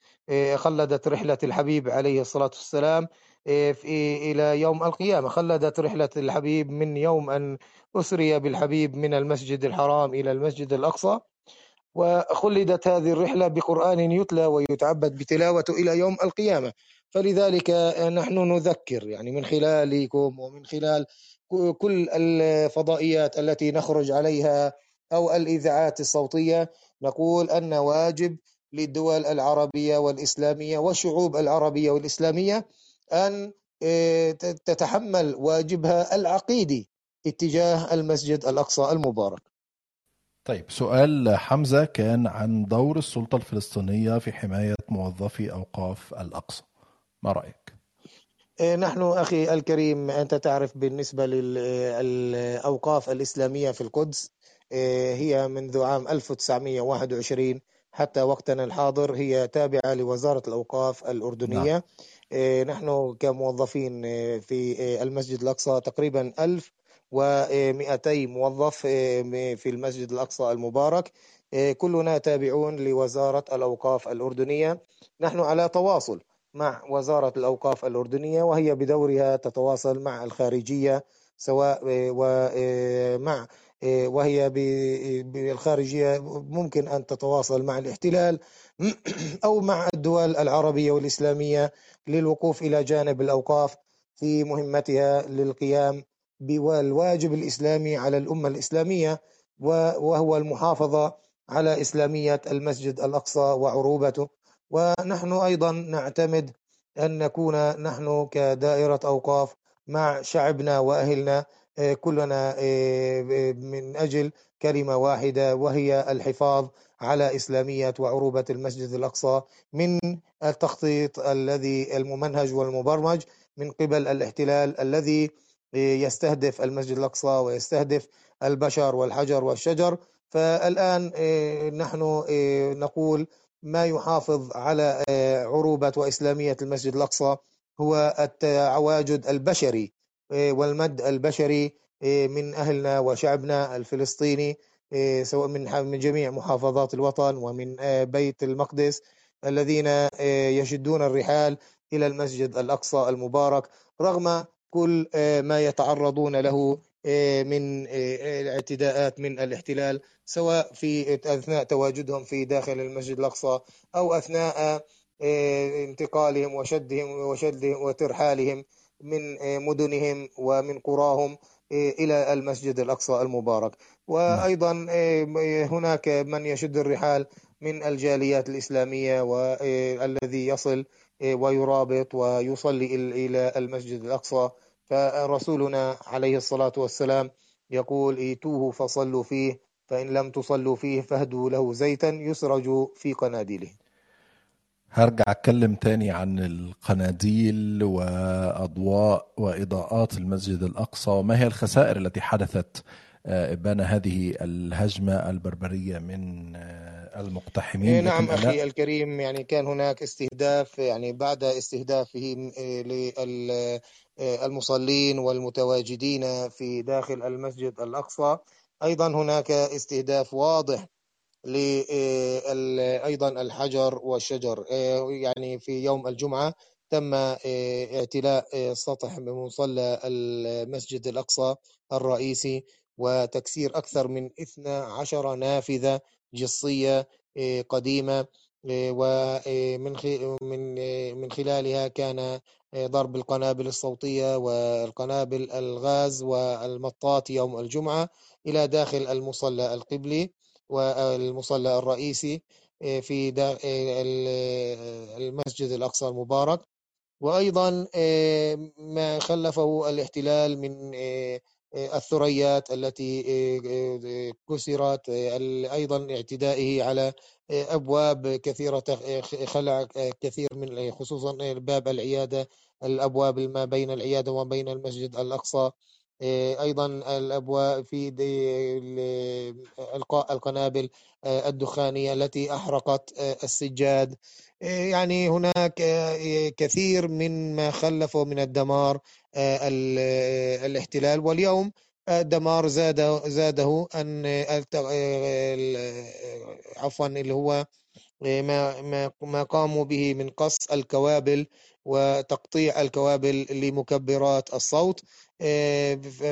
خلدت رحلة الحبيب عليه الصلاة والسلام إلى يوم القيامة. خلدت رحلة الحبيب من يوم أن أسري بالحبيب من المسجد الحرام إلى المسجد الأقصى. وخلدت هذه الرحلة بقرآن يتلى ويتعبد بتلاوته إلى يوم القيامة. فلذلك نحن نذكر يعني من خلالكم ومن خلال كل الفضائيات التي نخرج عليها أو الإذاعات الصوتية نقول أن واجب للدول العربية والإسلامية والشعوب العربية والإسلامية أن آه، تتحمل واجبها العقيدي اتجاه المسجد الأقصى المبارك. طيب سؤال حمزة كان عن دور السلطة الفلسطينية في حماية موظفي أوقاف الأقصى. ما رأيك؟ إيه، نحن أخي الكريم أنت تعرف بالنسبة للأوقاف الإسلامية في القدس إيه، هي منذ عام 1921 حتى وقتنا الحاضر هي تابعة لوزارة الأوقاف الأردنية نعم. إيه، نحن كموظفين في المسجد الأقصى تقريبا 1200 موظف في المسجد الأقصى المبارك كلنا تابعون لوزارة الأوقاف الأردنية نحن على تواصل مع وزارة الأوقاف الأردنية وهي بدورها تتواصل مع الخارجية سواء ومع وهي بالخارجية ممكن أن تتواصل مع الاحتلال [clears throat] أو مع الدول العربية والإسلامية للوقوف إلى جانب الأوقاف في مهمتها للقيام بالواجب الإسلامي على الأمة الإسلامية وهو المحافظة على إسلامية المسجد الأقصى وعروبته. ونحن أيضا نعتمد أن نكون نحن كدائرة أوقاف مع شعبنا وأهلنا آه، كلنا آه، من أجل كلمة واحدة وهي الحفاظ على إسلامية وعروبة المسجد الأقصى من التخطيط الذي الممنهج والمبرمج من قبل الاحتلال الذي آه، يستهدف المسجد الأقصى ويستهدف البشر والحجر والشجر. فالآن نحن نقول ما يحافظ على آه، عروبة وإسلامية المسجد الأقصى هو التواجد البشري آه، والمد البشري آه، من أهلنا وشعبنا الفلسطيني سواء من من جميع محافظات الوطن ومن بيت المقدس الذين يشدون الرحال إلى المسجد الأقصى المبارك رغم كل ما يتعرضون له من الاعتداءات من الاحتلال سواء في أثناء تواجدهم في داخل المسجد الأقصى أو أثناء آه، انتقالهم وشدهم وشدهم وترحالهم من آه، مدنهم ومن قراهم آه، إلى المسجد الأقصى المبارك. وأيضا هناك من يشد الرحال من الجاليات الإسلامية والذي يصل ويرابط ويصلي إلى المسجد الأقصى. فرسولنا عليه الصلاة والسلام يقول ايتوه فصلوا فيه فإن لم تصلوا فيه فاهدوا له زيتا يسرج في قناديله هرجع أتكلم تاني عن القناديل وأضواء وإضاءات المسجد الأقصى وما هي الخسائر التي حدثت آه، ابان هذه الهجمة البربرية من آه، المقتحمين إيه، نعم أخي الكريم يعني كان هناك استهداف يعني بعد استهدافه آه، المصلين والمتواجدين في داخل المسجد الأقصى. أيضا هناك استهداف واضح أيضا الحجر والشجر. يعني في يوم الجمعة تم اعتلاء سطح مصلى المسجد الأقصى الرئيسي وتكسير أكثر من 12 نافذة جصية قديمة. ومن من من خلالها كان ضرب القنابل الصوتية والقنابل الغاز والمطاط يوم الجمعة إلى داخل المصلى القبلي والمصلى الرئيسي في المسجد الأقصى المبارك. وأيضا ما خلفه الاحتلال من الثريات التي كسرت أيضا اعتدائه على أبواب كثيرة خلع كثير من خصوصا باب العيادة الأبواب ما بين العيادة وما بين المسجد الأقصى. أيضا الابواب في إلقاء القنابل الدخانية التي أحرقت السجاد. يعني هناك كثير من ما خلفه من الدمار الاحتلال. واليوم الدمار زاد زاده أن عفوا اللي هو ما ما ما قاموا به من قص الكوابل وتقطيع الكوابل لمكبرات الصوت. آه،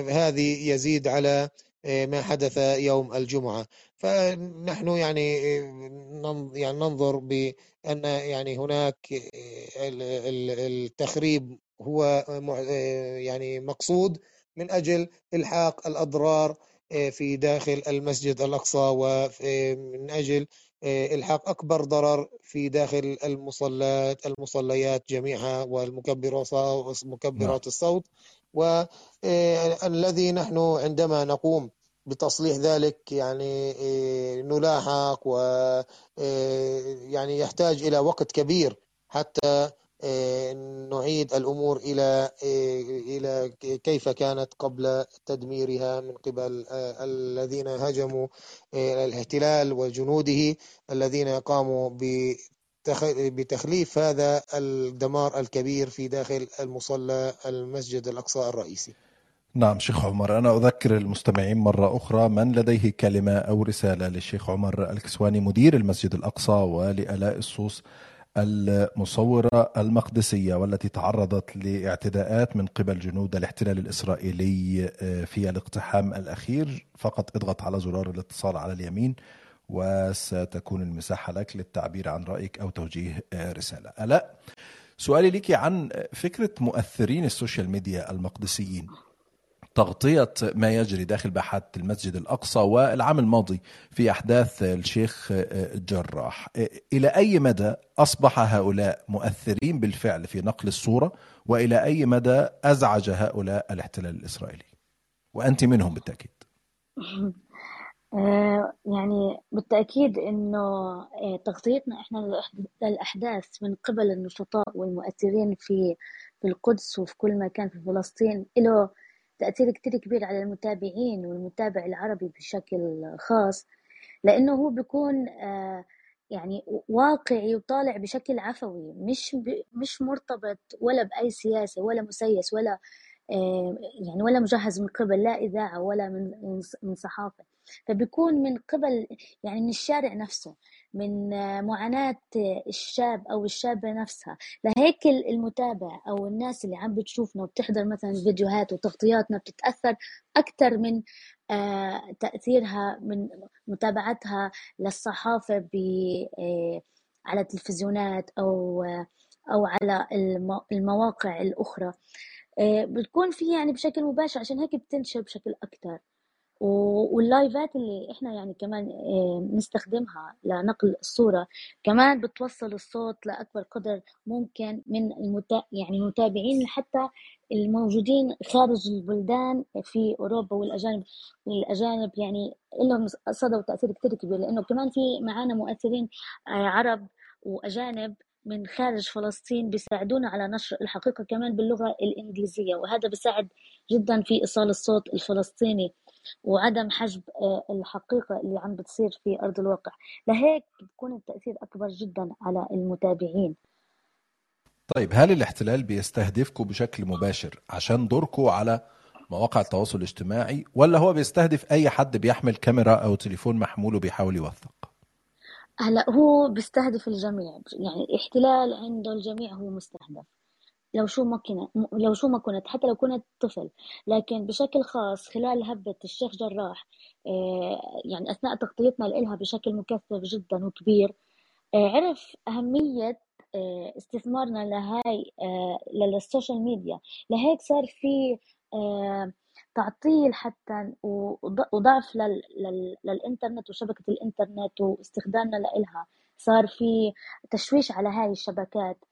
هذه يزيد على آه، ما حدث يوم الجمعة فنحن يعني آه، يعني ننظر بأن يعني هناك التخريب هو يعني مقصود من أجل إلحاق الأضرار في داخل المسجد الأقصى ومن أجل إلحاق أكبر ضرر في داخل المصلات المصليات جميعها والمكبرات مكبرات نعم. الصوت والذي نحن عندما نقوم بتصليح ذلك يعني نلاحق و يعني يحتاج إلى وقت كبير حتى نعيد الأمور إلى إلى كيف كانت قبل تدميرها من قبل الذين هجموا الاحتلال وجنوده الذين قاموا بتخليف هذا الدمار الكبير في داخل المصلى المسجد الأقصى الرئيسي. نعم شيخ عمر أنا أذكر المستمعين مرة أخرى من لديه كلمة أو رسالة للشيخ عمر الكسواني مدير المسجد الأقصى ولآلاء الصوص المصورة المقدسية والتي تعرضت لاعتداءات من قبل جنود الاحتلال الإسرائيلي آه، في الاقتحام الأخير. فقط اضغط على زرار الاتصال على اليمين. وستكون المساحة لك للتعبير عن رأيك أو توجيه آه، رسالة. ألاء سؤالي لك عن فكرة مؤثرين ال social media المقدسيين. تغطية ما يجري داخل باحات المسجد الأقصى والعام الماضي في أحداث الشيخ الجراح إلى أي مدى أصبح هؤلاء مؤثرين بالفعل في نقل الصورة؟ وإلى أي مدى أزعج هؤلاء الاحتلال الإسرائيلي؟ وأنت منهم بالتأكيد. [laughs] آه، يعني بالتأكيد إنه آه، تغطيتنا إحنا للأحداث من قبل النشطاء والمؤثرين في في القدس وفي كل مكان في فلسطين له تأثير كتير كبير على المتابعين والمتابع العربي بشكل خاص لأنه هو بيكون آه، يعني واقعي وطالع بشكل عفوي مش مش مرتبط ولا بأي سياسة ولا مسيس ولا يعني ولا مجهز من قبل لا إذاعة ولا من من صحافة. فبيكون من قبل يعني من الشارع نفسه من معاناة الشاب أو الشابة نفسها. لهيك المتابع أو الناس اللي عم بتشوفنا وبتحضر مثلا فيديوهات وتغطياتنا بتتأثر أكثر من آه، تأثيرها من متابعتها للصحافة آه، على التلفزيونات أو أو على المواقع الأخرى. آه، بتكون في يعني بشكل مباشر عشان هيك بتنشر بشكل أكثر واللايفات اللي إحنا يعني كمان نستخدمها لنقل الصورة. كمان بتوصل الصوت لأكبر قدر ممكن من المتا... يعني المتابعين حتى الموجودين خارج البلدان في أوروبا والأجانب الأجانب يعني لهم صدى وتأثير كتير كبير. لأنه كمان في معانا مؤثرين آه، عرب وأجانب من خارج فلسطين بيساعدونا على نشر الحقيقة كمان باللغة الإنجليزية. وهذا بيساعد جدا في إيصال الصوت الفلسطيني. وعدم حجب آه، الحقيقة اللي عم بتصير في أرض الواقع. لهيك بيكون التأثير أكبر جدا على المتابعين. طيب هل الاحتلال بيستهدفكم بشكل مباشر عشان دوركم على مواقع التواصل الاجتماعي ولا هو بيستهدف أي حد بيحمل كاميرا أو تليفون محمول وبيحاول يوثق؟ هلأ هو بيستهدف الجميع. يعني الاحتلال عنده الجميع هو مستهدف. لو شو ما كنت لو شو ما كنت حتى لو كنت طفل. لكن بشكل خاص خلال هبة الشيخ جراح آه، يعني أثناء تغطيتنا لها بشكل مكثف جدا وكبير آه، عرف أهمية آه، استثمارنا لهاي لل social media. لهيك صار في تعطيل حتى وضعف للإنترنت وشبكة الإنترنت واستخدامنا لها صار في تشويش على هاي الشبكات.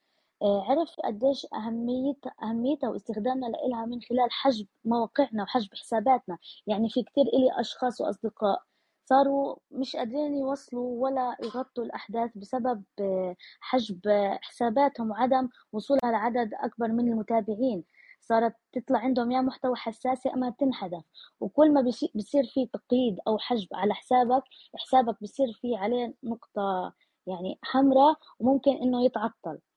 عرف قديش أهمية أهميتها واستخدامنا لها من خلال حجب مواقعنا وحجب حساباتنا. يعني في كتير إلي أشخاص وأصدقاء صاروا مش قادرين يوصلوا ولا يغطوا الأحداث بسبب آه، حجب حساباتهم وعدم وصولها لعدد أكبر من المتابعين. صارت تطلع عندهم يا محتوى حساس يا أما تنحذف. وكل ما بصير في تقييد أو حجب على حسابك حسابك بصير في عليه نقطة يعني حمراء وممكن إنه يتعطل. آه،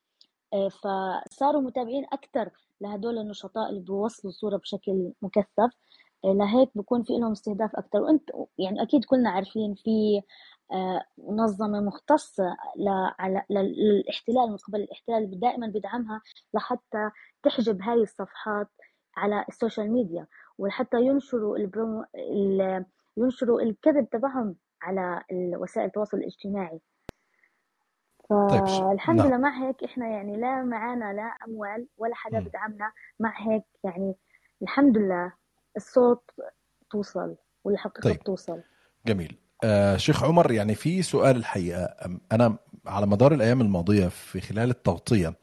فصاروا متابعين أكثر لهدول النشطاء اللي بيوصلوا صورة بشكل مكثف. آه، لهيك بكون في لهم استهداف أكثر وانت يعني أكيد كلنا عارفين في آه، منظمة مختصة للاحتلال من قبل الاحتلال دائما بدعمها لحتى تحجب هاي الصفحات على ال social media. ولحتى ينشروا البرومو ينشروا الكذب تبعهم على وسائل التواصل الاجتماعي. فالحمد نعم. لله مع هيك إحنا يعني لا معانا لا أموال ولا حدا م. بدعمنا مع هيك يعني الحمد لله الصوت توصل والحقيقة طيب. بتوصل جميل آه شيخ عمر يعني في سؤال الحقيقة أنا على مدار الأيام الماضية في خلال التغطية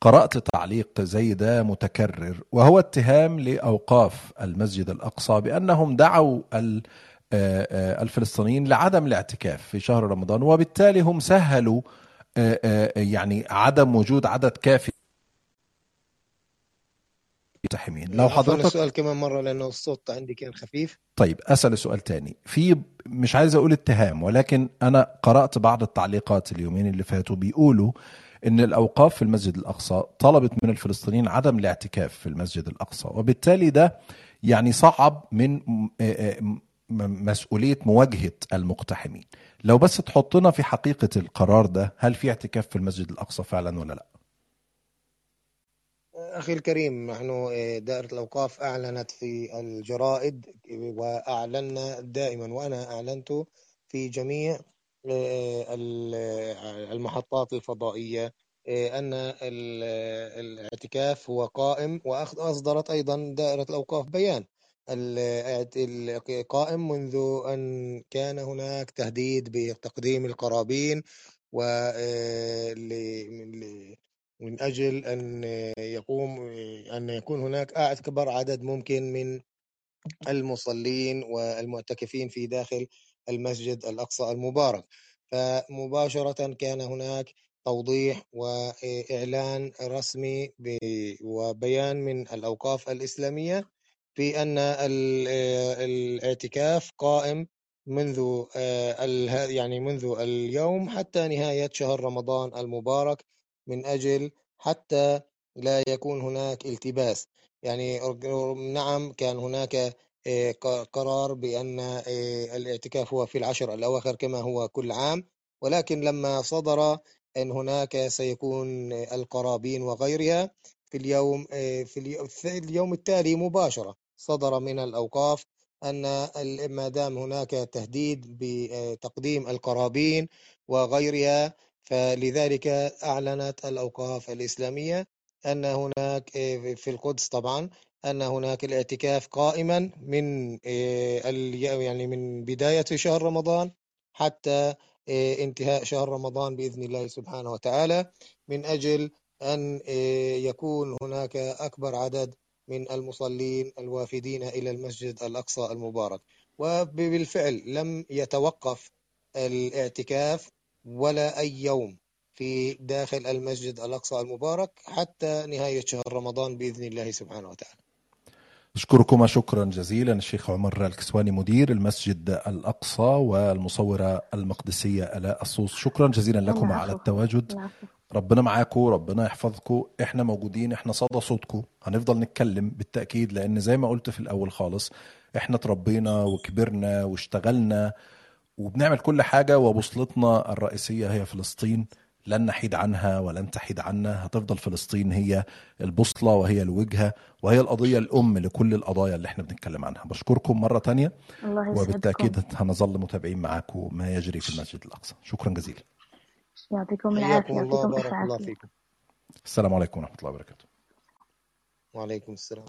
قرأت تعليق زي ده متكرر وهو اتهام لأوقاف المسجد الأقصى بأنهم دعوا آه، آه، الفلسطينيين لعدم الاعتكاف في شهر رمضان وبالتالي هم سهلوا يعني عدم وجود عدد كافي. مقتحمين لو حضرتك السؤال كمان مرة لأنه الصوت عندي كان خفيف. طيب أسأل سؤال تاني. في مش عايز أقول اتهام ولكن أنا قرأت بعض التعليقات اليومين اللي فاتوا بيقولوا إن الأوقاف في المسجد الأقصى طلبت من الفلسطينيين عدم الاعتكاف في المسجد الأقصى وبالتالي ده يعني صعب من مسؤولية مواجهة المقتحمين. لو بس تحطنا في حقيقة القرار ده هل في اعتكاف في المسجد الأقصى فعلا ولا لا؟ أخي الكريم نحن آه، دائرة الأوقاف أعلنت في الجرائد وأعلنا دائما وأنا أعلنت في جميع آه، المحطات الفضائية آه، أن الاعتكاف هو قائم وأصدرت أيضا دائرة الأوقاف بيان. قائم منذ أن كان هناك تهديد بتقديم القرابين و من أجل أن يقوم أن يكون هناك أكبر عدد ممكن من المصلين والمعتكفين في داخل المسجد الأقصى المبارك. فمباشرة كان هناك توضيح وإعلان رسمي وبيان من الأوقاف الإسلامية. في أن الاعتكاف قائم منذ يعني منذ اليوم حتى نهاية شهر رمضان المبارك من أجل حتى لا يكون هناك التباس. يعني نعم كان هناك آه، قرار بأن آه، الاعتكاف هو في العشر الأواخر كما هو كل عام ولكن لما صدر أن هناك سيكون القرابين وغيرها في اليوم آه، في اليوم التالي مباشرة. صدر من الأوقاف أن ما دام هناك تهديد بتقديم القرابين وغيرها فلذلك أعلنت الأوقاف الإسلامية أن هناك في القدس طبعا أن هناك الاعتكاف قائما من يعني من بداية شهر رمضان حتى انتهاء شهر رمضان بإذن الله سبحانه وتعالى من أجل أن يكون هناك أكبر عدد من المصلين الوافدين إلى المسجد الأقصى المبارك. وبالفعل لم يتوقف الاعتكاف ولا أي يوم في داخل المسجد الأقصى المبارك حتى نهاية شهر رمضان بإذن الله سبحانه وتعالى. أشكركما شكرا جزيلا الشيخ عمر الكسواني مدير المسجد الأقصى والمصورة المقدسية ألاء الصوص شكرا جزيلا لكم على التواجد. ربنا معاكم ربنا يحفظكم إحنا موجودين إحنا صدى صوتكم هنفضل نتكلم بالتأكيد لأن زي ما قلت في الأول خالص إحنا اتربينا وكبرنا واشتغلنا وبنعمل كل حاجة وبوصلتنا الرئيسية هي فلسطين. لن نحيد عنها ولن تحيد عنا. هتفضل فلسطين هي البوصلة وهي الوجهة وهي القضية الأم لكل القضايا اللي إحنا بنتكلم عنها. بشكركم مرة تانية الله وبالتأكيد هنظل متابعين معاكم ما يجري في المسجد الأقصى. شكرا جزيلا. يعطيكم العافية يعطيكم الله بارك الله فيكم. السلام عليكم ورحمة الله وبركاته. وعليكم السلام.